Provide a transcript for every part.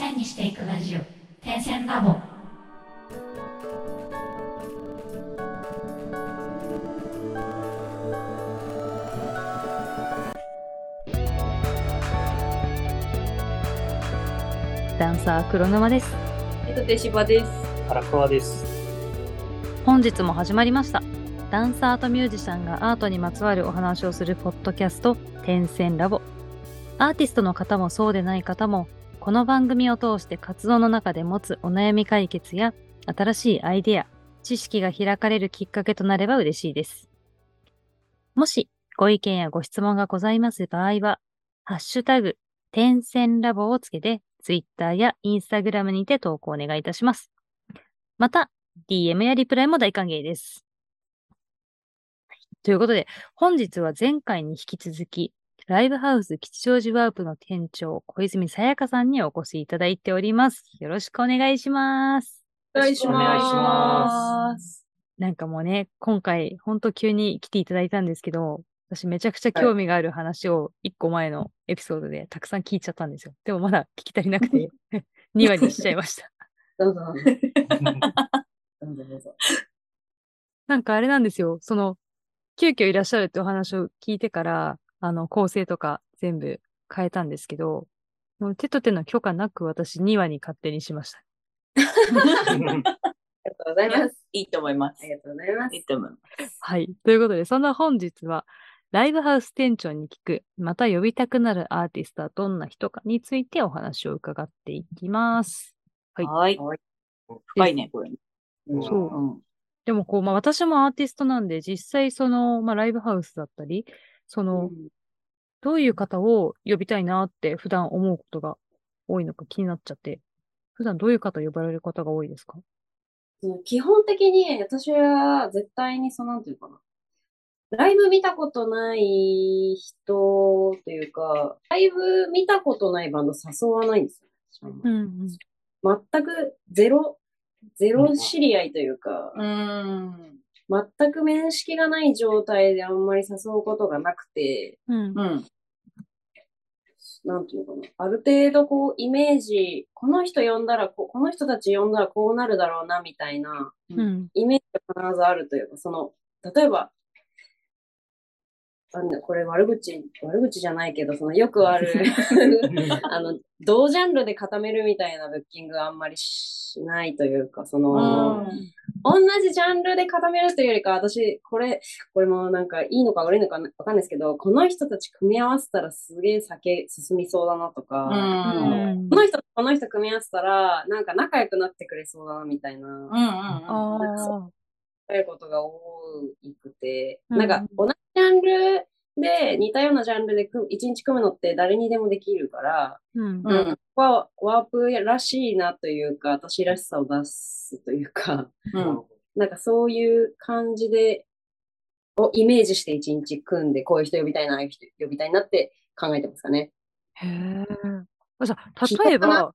線にしていくラジオ点線ラボダンサー黒沼ですえっと、手芝です。荒川です。本日も始まりましたダンサーとミュージシャンがアートにまつわるお話をするポッドキャスト点線ラボアーティストの方もそうでない方もこの番組を通して活動の中で持つお悩み解決や新しいアイデア知識が開かれるきっかけとなれば嬉しいですもしご意見やご質問がございます場合はハッシュタグ点線ラボをつけて Twitter や Instagram にて投稿お願いいたしますまた DM やリプライも大歓迎です。ということで、本日は前回に引き続き、ライブハウス吉祥寺ワープの店長、小泉さやかさんにお越しいただいております。よろしくお願いします。お願いしお願いしま。ますなんかもうね、今回、ほんと急に来ていただいたんですけど、私めちゃくちゃ興味がある話を一個前のエピソードでたくさん聞いちゃったんですよ。でもまだ聞き足りなくて、2話にしちゃいました。どうぞ。どうぞどうぞ。なんかあれなんですよ。その、急遽いらっしゃるってお話を聞いてから、あの、構成とか全部変えたんですけど、もう手と手の許可なく私2話に勝手にしました。ありがとうございます。いいと思いますあ。りがとうございますい。いと思います。はい。ということで、そんな本日は、ライブハウス店長に聞く、また呼びたくなるアーティストはどんな人かについてお話を伺っていきます。はいはい。はい深いね、これ。そううん。でもこう、まあ私もアーティストなんで、実際その、まあライブハウスだったり、その、どういう方を呼びたいなって普段思うことが多いのか気になっちゃって、普段どういう方呼ばれる方が多いですか？うん基本的に私は絶対にその、なんていうかな。ライブ見たことない人というか、ライブ見たことないバンド誘わないんですよ。んうん。全くゼロ、ゼロ知り合いというか、うん。全く面識がない状態であんまり誘うことがなくて、うん。うん。なんていうのかな。ある程度こう、イメージ、この人呼んだらこう、この人たち呼んだらこうなるだろうな、みたいなうん。イメージが必ずあるというか、その、例えば、あのこれ悪口、悪口じゃないけど、そのよくある、あの、同ジャンルで固めるみたいなブッキングはあんまりしないというか、その、同じジャンルで固めるというよりか、私、これ、これもなんかいいのか悪いのかわかんないですけど、この人たち組み合わせたらすげえ酒進みそうだなとか、うんこの人とこの人組み合わせたら、なんか仲良くなってくれそうだなみたいな、うん。うん。ああ。そういうことが多くて、うんなんか同じジャンルで似たようなジャンルで組一日組むのって誰にでもできるから、うん。うんワープらしいなというか、私らしさを出すというか、うん。なんかそういう感じで、をイメージして一日組んで、こういう人呼びたいな、ああいう人呼びたいなって考えてますかね。へえ。例えば、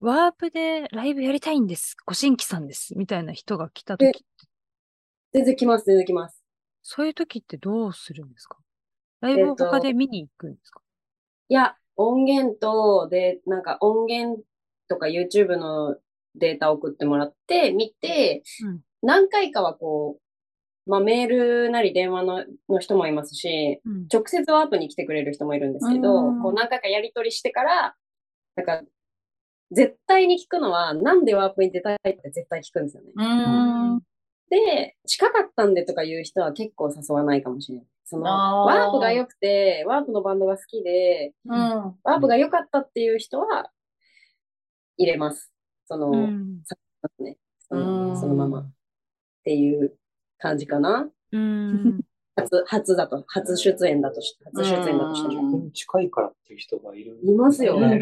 ワープでライブやりたいんです。ご新規さんです。みたいな人が来たとき、全然来ます、全然来ます。そういうときってどうするんですか？ライブを他で見に行くんですか、いや、音源と、で、なんか音源とか YouTube のデータを送ってもらって、見て、うん何回かはこう、まあメールなり電話のの人もいますし、うん直接ワープに来てくれる人もいるんですけど、うんこう何回かやり取りしてから、なんか、絶対に聞くのは、なんでワープに出たいって絶対聞くんですよね。うん。で、近かったんでとか言う人は結構誘わないかもしれない。その、ワープが良くて、ワープのバンドが好きで、うん。ワープが良かったっていう人は入れます。その、うん。ね、そのうんそのままっていう感じかな。うん。初、初だと、初出演だとして、初出演だとしても。近いからっていう人がいる。いますよ、ね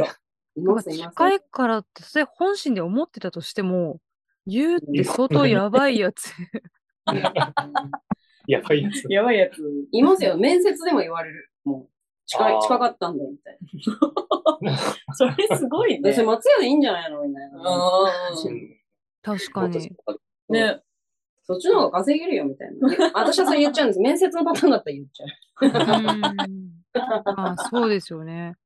います、います。近いからって、それ本心で思ってたとしても、言うって相当やばいやつ。やばいやつ。やばいやつ。いますよ、面接でも言われる。もう、近い、近かったんだよ、みたい それすごいな。ね。それ松屋でいいんじゃないの？みたいな。う確かに。ん。ね。そっちの方が稼げるよ、みたいな。私はそれ言っちゃうんです。面接のパターンだったら言っちゃう。うんああ、そうですよね。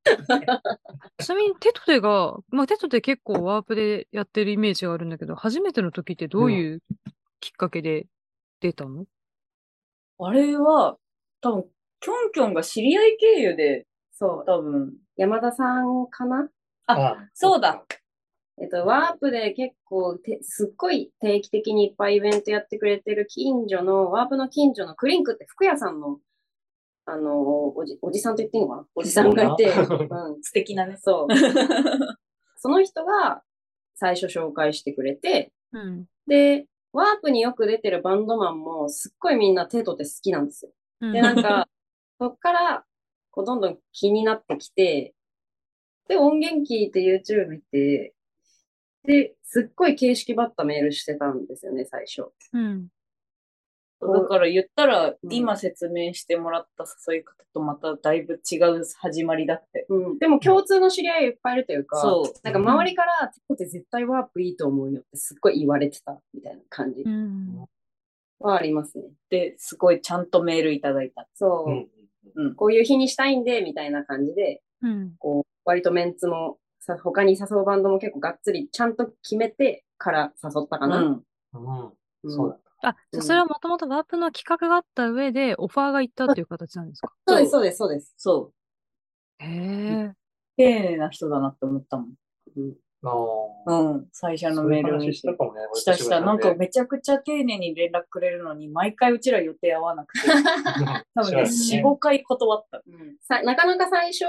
ちなみにテトテが、まあテトテ結構ワープでやってるイメージがあるんだけど、初めての時ってどういうきっかけで出たの？あれは、多分、キョンキョンが知り合い経由で、そう。多分、山田さんかな？あそうだ。えっと、ワープで結構て、すっごい定期的にいっぱいイベントやってくれてる近所の、ワープの近所のクリンクって服屋さんの、あの、おじ、おじさんと言っていいのかな？おじさんがいて、うん、素敵なね。そう。その人が最初紹介してくれて、うん。で、ワープによく出てるバンドマンもすっごいみんなテトって好きなんですよ。で、なんか、そっから、こう、どんどん気になってきて、で、音源聞いて YouTube 見て、で、すっごい形式ばったメールしてたんですよね、最初。うん。だから言ったら、ん今説明してもらった誘い方とまただいぶ違う始まりだって。うん。でも共通の知り合いいっぱいいるというか、そうなんか周りから、テトって絶対ワープいいと思うよってすっごい言われてたみたいな感じうん。はありますね。で、すごいちゃんとメールいただいた。そう。うんうん。こういう日にしたいんで、みたいな感じで、うん。こう、割とメンツも、さ他に誘うバンドも結構がっつりちゃんと決めてから誘ったかな。うん。うんうんそうだっあ、じゃあそれはもともとワープの企画があった上で、オファーが行ったっていう形なんですか？そうです、そうです、そうです。そへえ。う。丁寧な人だなって思ったもん。た。ああ。うん。最初のメールを見てそういう話した。かもね。したした。なんかめめちゃくちゃ丁寧に連絡くれるのに、毎回うちら予定合わなくて、多分ね、4、5回断った。うんさなかなか最初、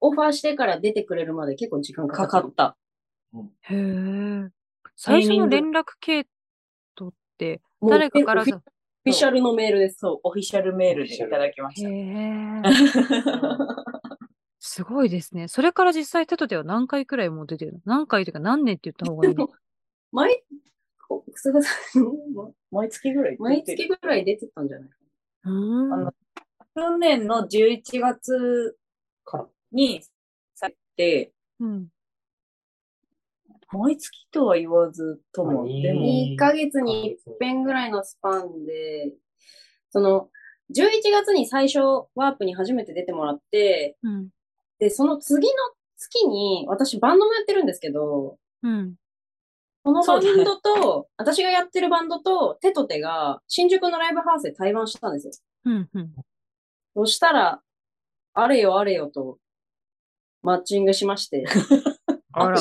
オファーしてから出てくれるまで結構時間かかっ。かかったた。へえ。最初の連絡系誰かからオフィさ、オフィシャルのメールです。そう、オフィシャルメールでいただきましへた。え。すごいですね。それから実際テトテは何回くらいもう出てるの？何回というか何年って言った方がいいの？毎、毎月ぐらい毎月ぐらい出てたんじゃないうーんあの去年の11月。にされて、うん。毎月とは言わずとも、まあでも、?2 ヶ月に一遍ぐらいのスパンで、その、11月に最初ワープに初めて出てもらって、うん。で、その次の月に、私バンドもやってるんですけど、うん。このバンドと、私がやってるバンドと、テトテが新宿のライブハウスで対バンしたんですよ。うん。うん。そしたら、あれよあれよと、マッチングしまして、あら。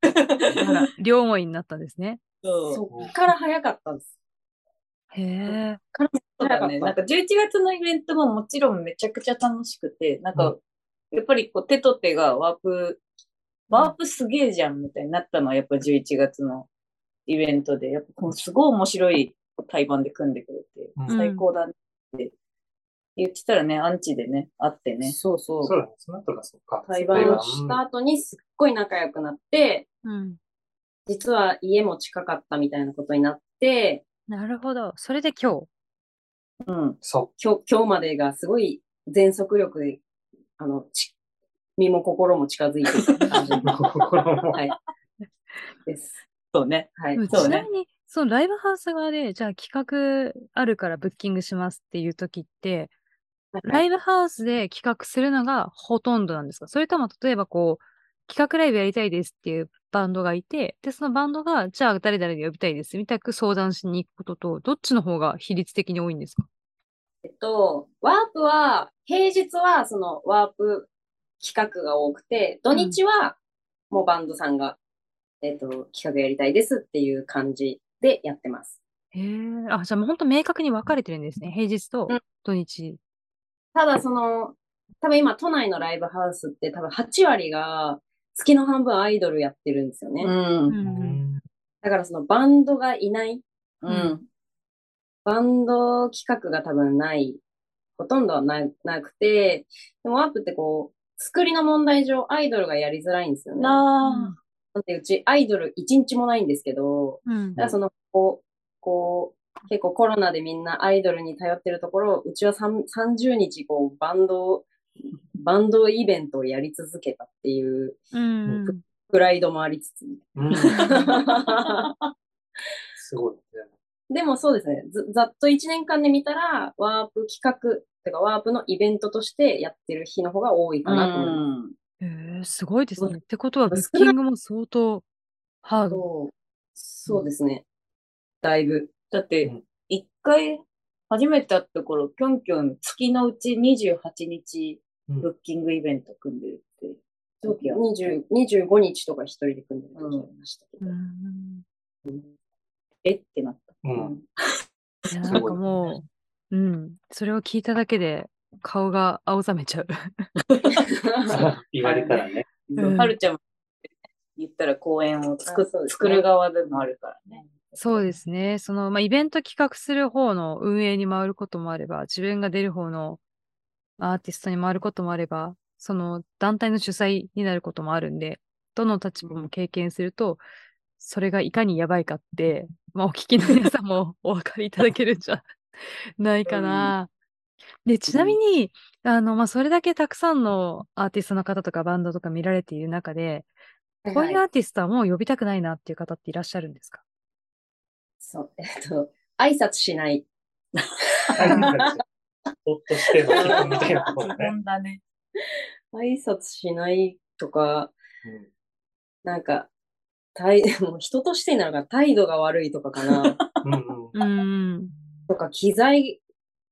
両思いになったんですね。そう。そっから早かったです。へえ。そうだね。なんか11月のイベントももちろんめちゃくちゃ楽しくて、なんか、やっぱりこう手と手がワープ、ワープすげえじゃんみたいになったのはやっぱ11月のイベントで、やっぱこうすごい面白い対バンで組んでくれて、うん。最高だねって言ってたらね、アンチでね、会ってね。そうそう。そうだね。その後がそっか。対バンをした後にすっごい仲良くなって、うん。実は家も近かったみたいなことになって、なるほど。それで今日？うん。そ今日、今日までがすごい全速力で、あの、ち身も心も近づいていた感じう。心も。はい。です。そうね。はい。でもそうねちなみに、そのライブハウス側で、じゃあ企画あるからブッキングしますっていう時って、ライブハウスで企画するのがほとんどなんですか？それとも例えばこう、企画ライブやりたいですっていうバンドがいて、で、そのバンドが、じゃあ誰々で呼びたいですみたく相談しに行くことと、どっちの方が比率的に多いんですか？えっと、ワープは、平日はそのワープ企画が多くて、土日はもうバンドさんが、えっと、企画やりたいですっていう感じでやってます。へえ。あ、じゃあもう本当明確に分かれてるんですね。平日とうん土日。ただその、多分今都内のライブハウスって多分8割が月の半分アイドルやってるんですよね。う。うんん。だからそのバンドがいない、うん。バンド企画が多分ない、ほとんどはななくて、でもワープってこう、作りの問題上アイドルがやりづらいんですよね。ななんでうちアイドル一日もないんですけど、うんだからその、こう、こう、結構コロナでみんなアイドルに頼ってるところ、うちは3 30日こうバンド、バンドイベントをやり続けたっていううん。プライドもありつつ。うん。すごいね。でもそうですね、ずざっと1年間で見たら、ワープ企画、てかワープのイベントとしてやってる日の方が多いかなと思います。えー、すごいですうね。ってことは、ブッキングも相当ハード。そうそうですね。だいぶ。だってうん、一回、初めて会った頃、ぴょんぴょん月のうち28日、うんブッキングイベント組んでるって、時は。20 25日とか一人で組んでる時ありましたけうど。んえ？ってなった。うん。いや、なんかもう、うん。それを聞いただけで顔が青ざめちゃう。言われたらね。うんはるちゃんも言ったら公演を作,、作る側でもあるからね。そうですね。その、まあ、イベント企画する方の運営に回ることもあれば、自分が出る方のアーティストに回ることもあれば、その団体の主催になることもあるんで、どの立場も経験すると、それがいかにやばいかって、まあ、お聞きの皆さんもお分かりいただけるんじゃないかな。で、ちなみに、あの、まあ、それだけたくさんのアーティストの方とかバンドとか見られている中で、こういうアーティストはもう呼びたくないなっていう方っていらっしゃるんですか？そう、えっと、挨拶しない。ほっとしてみたいなところ基ね。本だね。挨拶しないとか、うんなんか、態 もう人としてなのか態度が悪いとかかな。うん。とか、機材、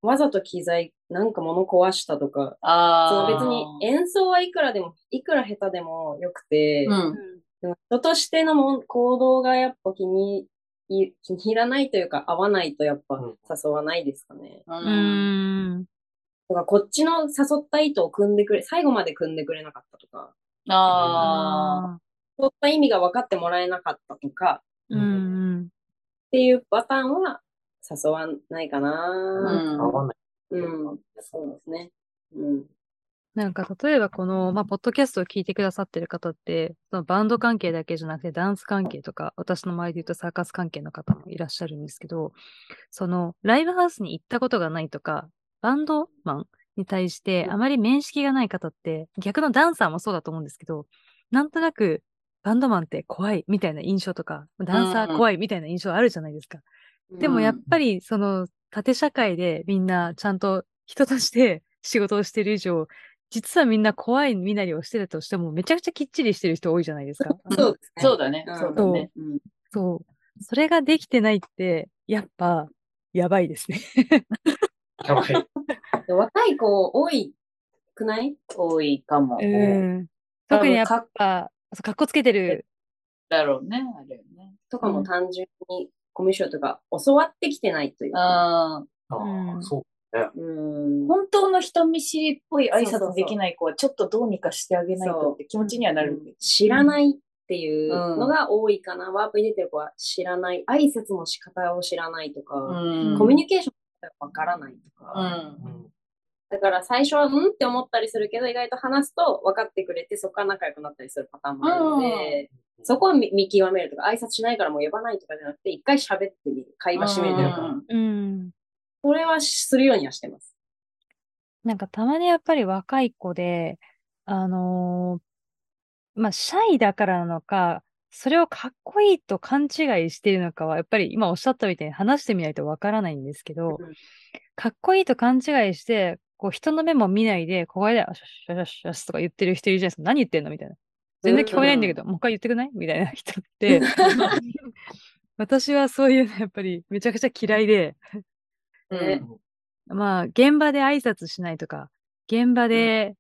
わざと機材、なんか物壊したとか、そああ。の別に演奏はいくらでも、いくら下手でもよくて、うん。人としてのもん行動がやっぱ気にい気に入らないというか、合わないとやっぱうん誘わないですかね。う。うんん。とか、こっちの誘った意図を組んでくれ、最後まで組んでくれなかったとか、ああ。あそういった意味が分かってもらえなかったとか、ーうん。っていうパターンは誘わないかな。うん合わない。うん、そうですね。うん。なんか例えばこの、まあ、ポッドキャストを聞いてくださってる方って、そのバンド関係だけじゃなくてダンス関係とか、私の周りで言うとサーカス関係の方もいらっしゃるんですけど、そのライブハウスに行ったことがないとか、バンドマンに対してあまり面識がない方って、逆のダンサーもそうだと思うんですけど、なんとなくバンドマンって怖いみたいな印象とか、ダンサー怖いみたいな印象あるじゃないですか。でもやっぱりその縦社会でみんなちゃんと人として仕事をしてる以上、実はみんな怖い身なりをしてたとしても、めちゃくちゃきっちりしてる人多いじゃないですか。そうですね。そうだね。うんそうだね。うんそう。それができてないって、やっぱ、やばいですね。やばい。で 若い子多いくない？多いかも。うん。特にやっぱ、そうかっこつけてる。だろうね。あるよね。とかも単純にコミュ障とか教わってきてないというか。ああ。あうんあ、そう。うん。本当の人見知りっぽい挨拶できない子はちょっとどうにかしてあげないとって気持ちにはなる。知らないっていうのが多いかな。ワープに出てる子は知らない。挨拶の仕方を知らないとか、うんコミュニケーションがわからないとか。うんうんだから最初はうん？って思ったりするけど、意外と話すと分かってくれて、そこから仲良くなったりするパターンもあるので、そこは見見極めるとか、挨拶しないからもう呼ばないとかじゃなくて、一回喋ってみる。会話締めてるから。それはするようにはしてます。なんかたまにやっぱり若い子で、あのーまあ、シャイだからなのか、それをかっこいいと勘違いしているのかは、やっぱり今おっしゃったみたいに話してみないとわからないんですけど、かっこいいと勘違いして、こう人の目も見ないで、小声で、あしょしょしょしょしとか言ってる人いるじゃないですか。何言ってんのみたいな。全然聞こえないんだけど、もう一回言ってくないみたいな人って、私はそういうのやっぱりめちゃくちゃ嫌いで、ねまあ、現場で挨拶しないとか、現場で、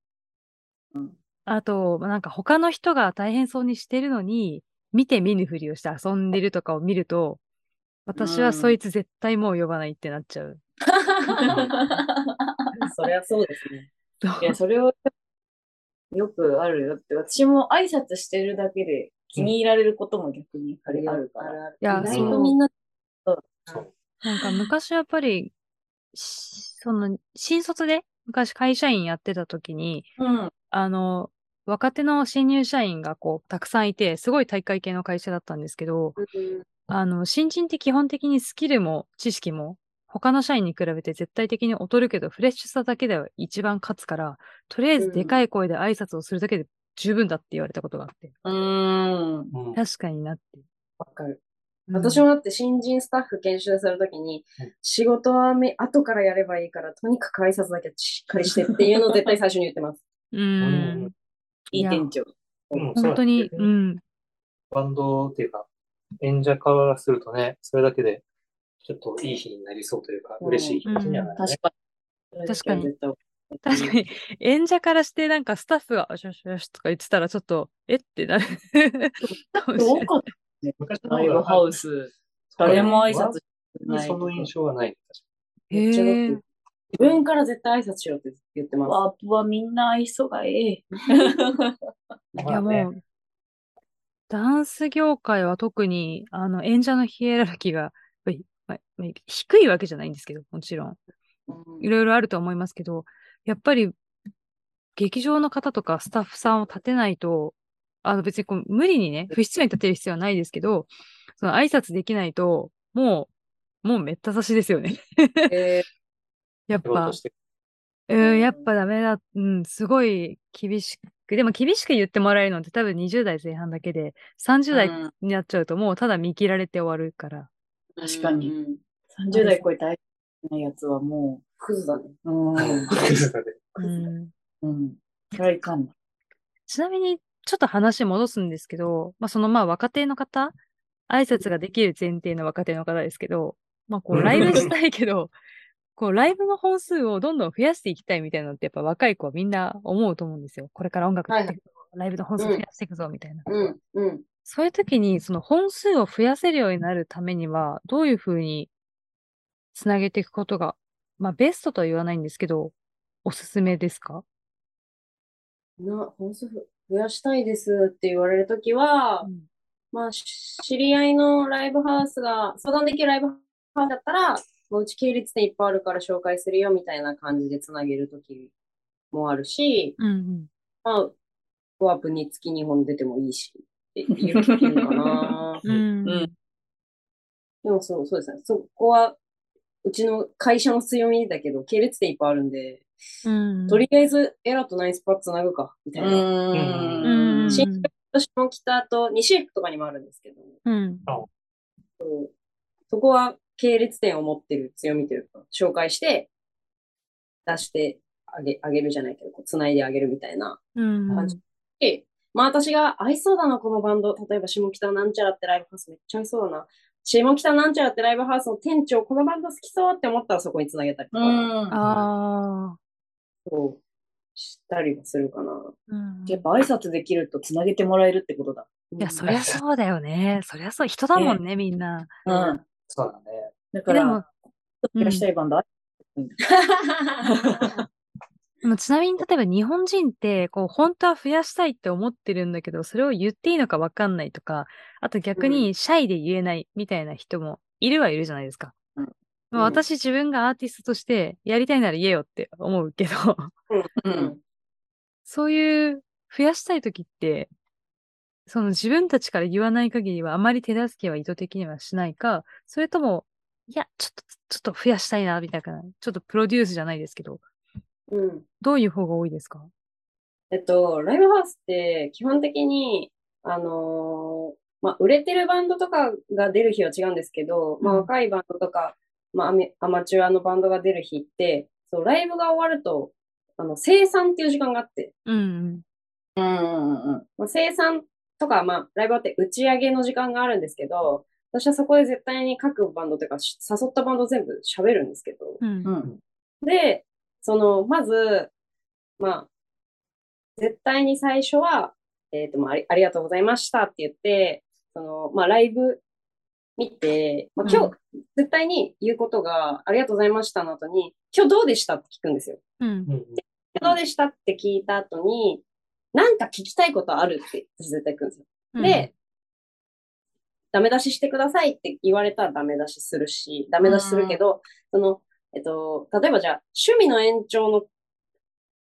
うんあと、まあなんか他の人が大変そうにしてるのに、見て見ぬふりをして遊んでるとかを見ると、私はそいつ絶対もう呼ばないってなっちゃう。それはそうですね。いや、それはよくあるよって、私も挨拶してるだけで気に入られることも逆にあるから。ら。いや意外とみんな、そう。なんか昔やっぱり、しその、新卒で昔会社員やってた時に、うん。あの、若手の新入社員がこう、たくさんいて、すごい大会系の会社だったんですけど、あの、新人って基本的にスキルも知識も他の社員に比べて絶対的に劣るけど、フレッシュさだけでは一番勝つから、とりあえずでかい声で挨拶をするだけで十分だって言われたことがあって。うん確かになって。わかる。私もだって新人スタッフ研修するときにうん、仕事はめ後からやればいいから、とにかく挨拶だけしっかりしてっていうのを絶対最初に言ってます。ううんん。いい店長。うん本当に、そうん。バンドっていうか、演者からするとね、それだけで、ちょっといい日になりそうというか、うん嬉しい気持ちにはなるね確。かに。確かに確かに、演者からしてなんかスタッフが、よしよしよしとか言ってたらちょっと、えってなる。かもしれない多かね。昔ライブハウス。誰も挨拶してない。その印象はない。めっちゃだってへえ。自分から絶対挨拶しろって言ってます。ワープはみんな愛想がええ。いやもう、ダンス業界は特に、あの、演者のヒエラルキーが、低いわけじゃないんですけど、もちろんいろいろあると思いますけど、やっぱり、劇場の方とかスタッフさんを立てないと、あの別にこう無理にね、不必要に立てる必要はないですけど、その挨拶できないと、もう、もうめった刺しですよね。え やっぱうん、やっぱダメだ。うん、すごい厳しく、でも厳しく言ってもらえるのって多分20代前半だけで、30代うんになっちゃうともうただ見切られて終わるから。確かに。うん30代超えたないやつはもクズだね。う、うん。うん、うん。それはいかんな。ちなみに、ちょっと話戻すんですけど、まあ、そのまあ若手の方、挨拶ができる前提の若手の方ですけど、まあこうライブしたいけど、こうライブの本数をどんどん増やしていきたいみたいなのってやっぱ若い子はみんな思うと思うんですよ。これから音楽やっていくぞ、ライブの本数増やしていくぞみたいな。うん、うん。そういう時にその本数を増やせるようになるためには、どういうふうにつなげていくことが、まあベストとは言わないんですけど、おすすめですか？な、本数増やしたいですって言われるときは、まあ、し知り合いのライブハウスが、相談できるライブハウスだったら、もううち系列店いっぱいあるから紹介するよみたいな感じでつなげるときもあるし、うんうん。まあ、ワープに月2本出てもいいし、っていうかな。うん。うんでもそう、そうですね。そこは、うちの会社の強みだけど、系列店いっぱいあるんで、うん。とりあえずエラとナイスパッつなぐか、みたいな。うんうん。新私も北と西駅とかにもあるんですけど、うん。そうそこは系列店を持ってる強みというか、紹介して、出してあげあげるじゃないけど、こう繋いであげるみたいなうん。感じで、まあ私が合いそうだな、このバンド。例えば下北なんちゃらってライブハウスめっちゃ合いそうだな。下北なんちゃらってライブハウスの店長、このバンド好きそうって思ったらそこに繋げたりとか、うん。ああ。そうしたりはするかな。うんやっぱ挨拶できると繋げてもらえるってことだ。いや、そりゃそうだよね。そりゃそう。人だもんね、みんな。うん。そうだね。だかでもら、増やしたいバンド、でもちなみに、例えば日本人って、こう、本当は増やしたいって思ってるんだけど、それを言っていいのかわかんないとか、あと逆にシャイで言えないみたいな人もいるはいるじゃないですか。うん。まあ私自分がアーティストとしてやりたいなら言えよって思うけど、ううんん。そういう増やしたい時って、その自分たちから言わない限りはあまり手助けは意図的にはしないか、それとも、いや、ちょっと、ちょっと増やしたいな、みたいな、ちょっとプロデュースじゃないですけど、うん。どういう方が多いですか？えっと、ライブハウスって基本的に、あのーまあ、売れてるバンドとかが出る日は違うんですけど、まあ、うん若いバンドとか、まあアメ、アマチュアのバンドが出る日って、そう、ライブが終わると、あの、生産っていう時間があって、うんうん。うん。まあ、生産とか、まあ、ライブあって打ち上げの時間があるんですけど、私はそこで絶対に各バンドというか、し誘ったバンド全部喋るんですけど、うん。うん。うん。で、その、まず、まあ、絶対に最初は、えっ、と、まああり、ありがとうございましたって言って、その、まあ、ライブ見て、まあ、今日、絶対に言うことが、ありがとうございましたの後に、今日どうでしたって聞くんですよ。うんう。ん。今日どうでしたって聞いた後に、なんか聞きたいことあるって私絶対聞くんですよ。で、ダメ出ししてくださいって言われたらダメ出しするし、ダメ出しするけど、その、えっと、例えばじゃあ、趣味の延長の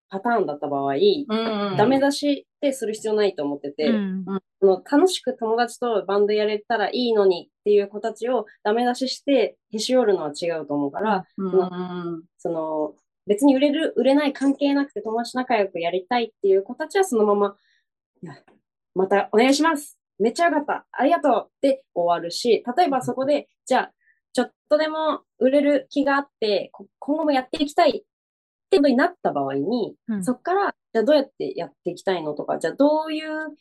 パターンだった場合、うん。ダメ出しってする必要ないと思ってて、うん。その楽しく友達とバンドやれたらいいのにっていう子たちをダメ出ししてへし折るのは違うと思うから、うん。その、別に売れる、売れない関係なくて友達仲良くやりたいっていう子たちはそのまま、いや、またお願いしますめっちゃ上がった、ありがとうって終わるし、例えばそこで、じゃあ、ちょっとでも売れる気があって、こ今後もやっていきたいってことになった場合に、うん。そこから、じゃあどうやってやっていきたいのとか、じゃあどういう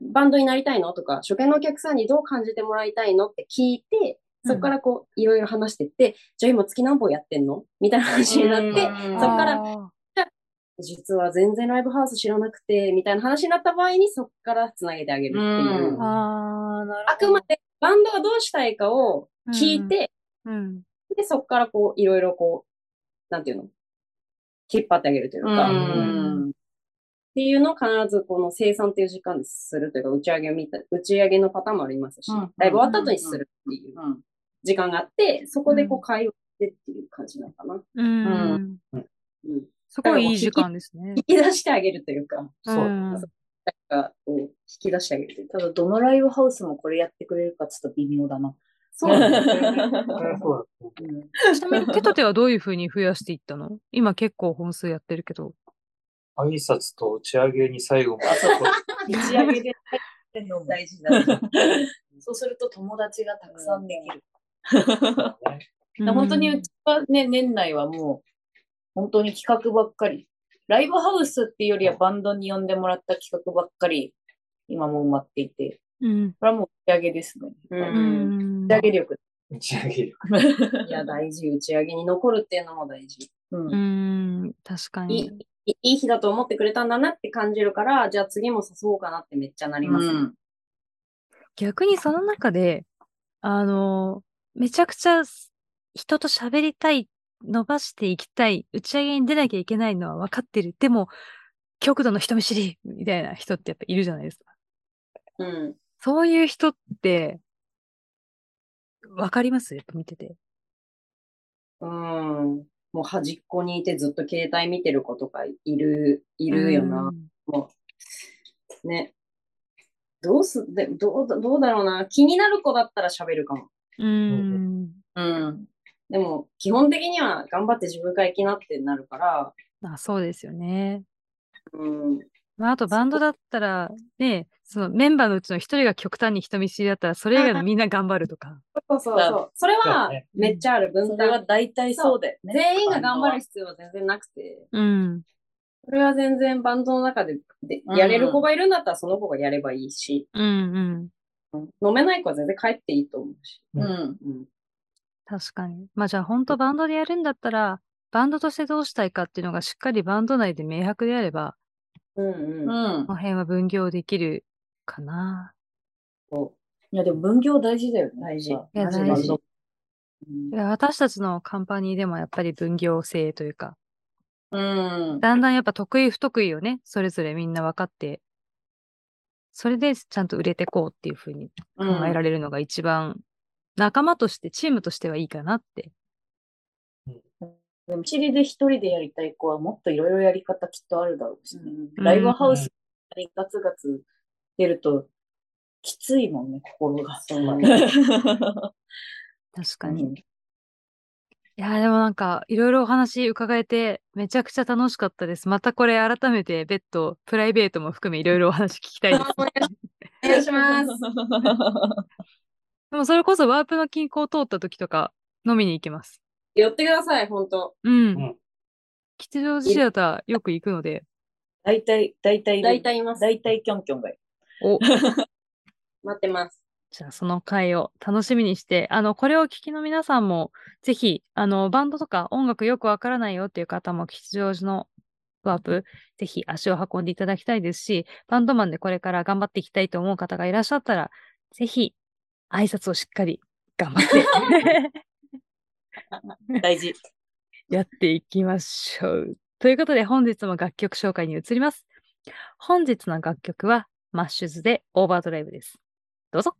バンドになりたいのとか、初見のお客さんにどう感じてもらいたいのって聞いて、そこからこう、いろいろ話してって、じゃあ今月何本やってんの？みたいな話になって、うん。そこからあ実は全然ライブハウス知らなくて、みたいな話になった場合に、そこからつなげてあげるっていう。うん。あー、なるあくまでバンドがどうしたいかを聞いて、うん。で、そこからこう、いろいろこう、なんていうの？引っ張ってあげるというか、ううんっん。ていうのを必ずこの生産っていう時間でするというか、打ち上げを見た、打ち上げのパターンもありますし、うんライブ終わった後にするっていううん。時間があって、そこでこう会話してっていう感じなのかな。うん。うん。すごいいい時間ですね引。き出してあげるというか、そううんなんか引き出してあげるというか。ただ、どのライブハウスもこれやってくれるかちょっと微妙だな。そうなんですよそれはそうちなみに手と手はどういうふうに増やしていったの？今結構本数やってるけど。挨拶と打ち上げに最後まで。打ち上げで入ってんのも大事だ。そうすると友達がたくさんできる。ね本当にうちはね、年内はもう、本当に企画ばっかり。ライブハウスっていうよりはバンドに呼んでもらった企画ばっかり、今もう埋まっていて、うん。これはもう打ち上げですね。う。うんん。打ち上げ力。打ち上げる。いや、大事。打ち上げに残るっていうのも大事。うんうん。確かいに。いいい日だと思ってくれたんだなって感じるから、じゃあ次も誘おうかなってめっちゃなります、ねうん逆にその中で、あの、めちゃくちゃ人と喋りたい、伸ばしていきたい、打ち上げに出なきゃいけないのは分かってる。でも、極度の人見知りみたいな人ってやっぱいるじゃないですか。うん。そういう人って、分かります？やっぱ見てて。うん。もう端っこにいてずっと携帯見てる子とかいる、いるよな。もう、ね。どうす、で、どうだ、どうだろうな。気になる子だったら喋るかも。うん。うん。でも、基本的には頑張って自分が生きなってなるから、あ、そうですよね。うん。まあ、あとバンドだったら、ね、そのメンバーのうちの一人が極端に人見知りだったら、それ以外のみんな頑張るとか。そうそうそう。それはめっちゃある分それは担。大体そうだよね。全員が頑張る必要は全然なくて、うん。それは全然バンドの中ででうんやれる子がいるんだったらその子がやればいいし、うんうん。飲めない子は全然帰っていいと思うし。うん。うん。確かに。まあじゃあ本当バンドでやるんだったら、バンドとしてどうしたいかっていうのがしっかりバンド内で明白であれば、うんうん。うんこの辺は分業できるかな。いや、でも分業大事だよね。大事。いや大事バンドいや私たちのカンパニーでもやっぱり分業制というか、うん。だんだんやっぱ得意不得意をね、それぞれみんな分かって、それでちゃんと売れてこうっていうふうに考えられるのが一番、仲間として、チームとしてはいいかなって。でも、チリで一人でやりたい子はもっといろいろやり方きっとあるだろうしね。うんライブハウスにガツガツ出ると、きついもんね、心が。確かに。いやーでもなんか、いろいろお話伺えて、めちゃくちゃ楽しかったです。またこれ改めて別途、プライベートも含めいろいろお話聞きたいです。お願いします。でもそれこそワープの近郊を通った時とか、飲みに行きます。寄ってください、本当うん。ん吉祥寺シアターよく行くので、大体、大体、大体います。大体キョンキョンがいる。お、待ってます。じゃあその回を楽しみにして、あの、これを聞きの皆さんも、ぜひ、あの、バンドとか音楽よくわからないよっていう方も、吉祥寺のワープ、ぜひ足を運んでいただきたいですし、バンドマンでこれから頑張っていきたいと思う方がいらっしゃったら、ぜひ、挨拶をしっかり頑張って 大事。やっていきましょう。ということで、本日も楽曲紹介に移ります。本日の楽曲は、マッシュズでオーバードライブです。どうぞ。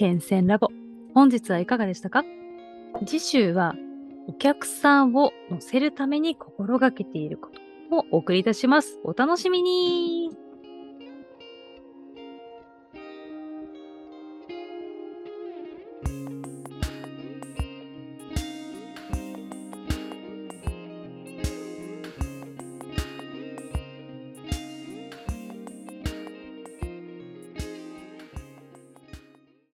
点線ラボ。本日はいかがでしたか？次週はお客さんを乗せるために心がけていることをお送りいたします。お楽しみに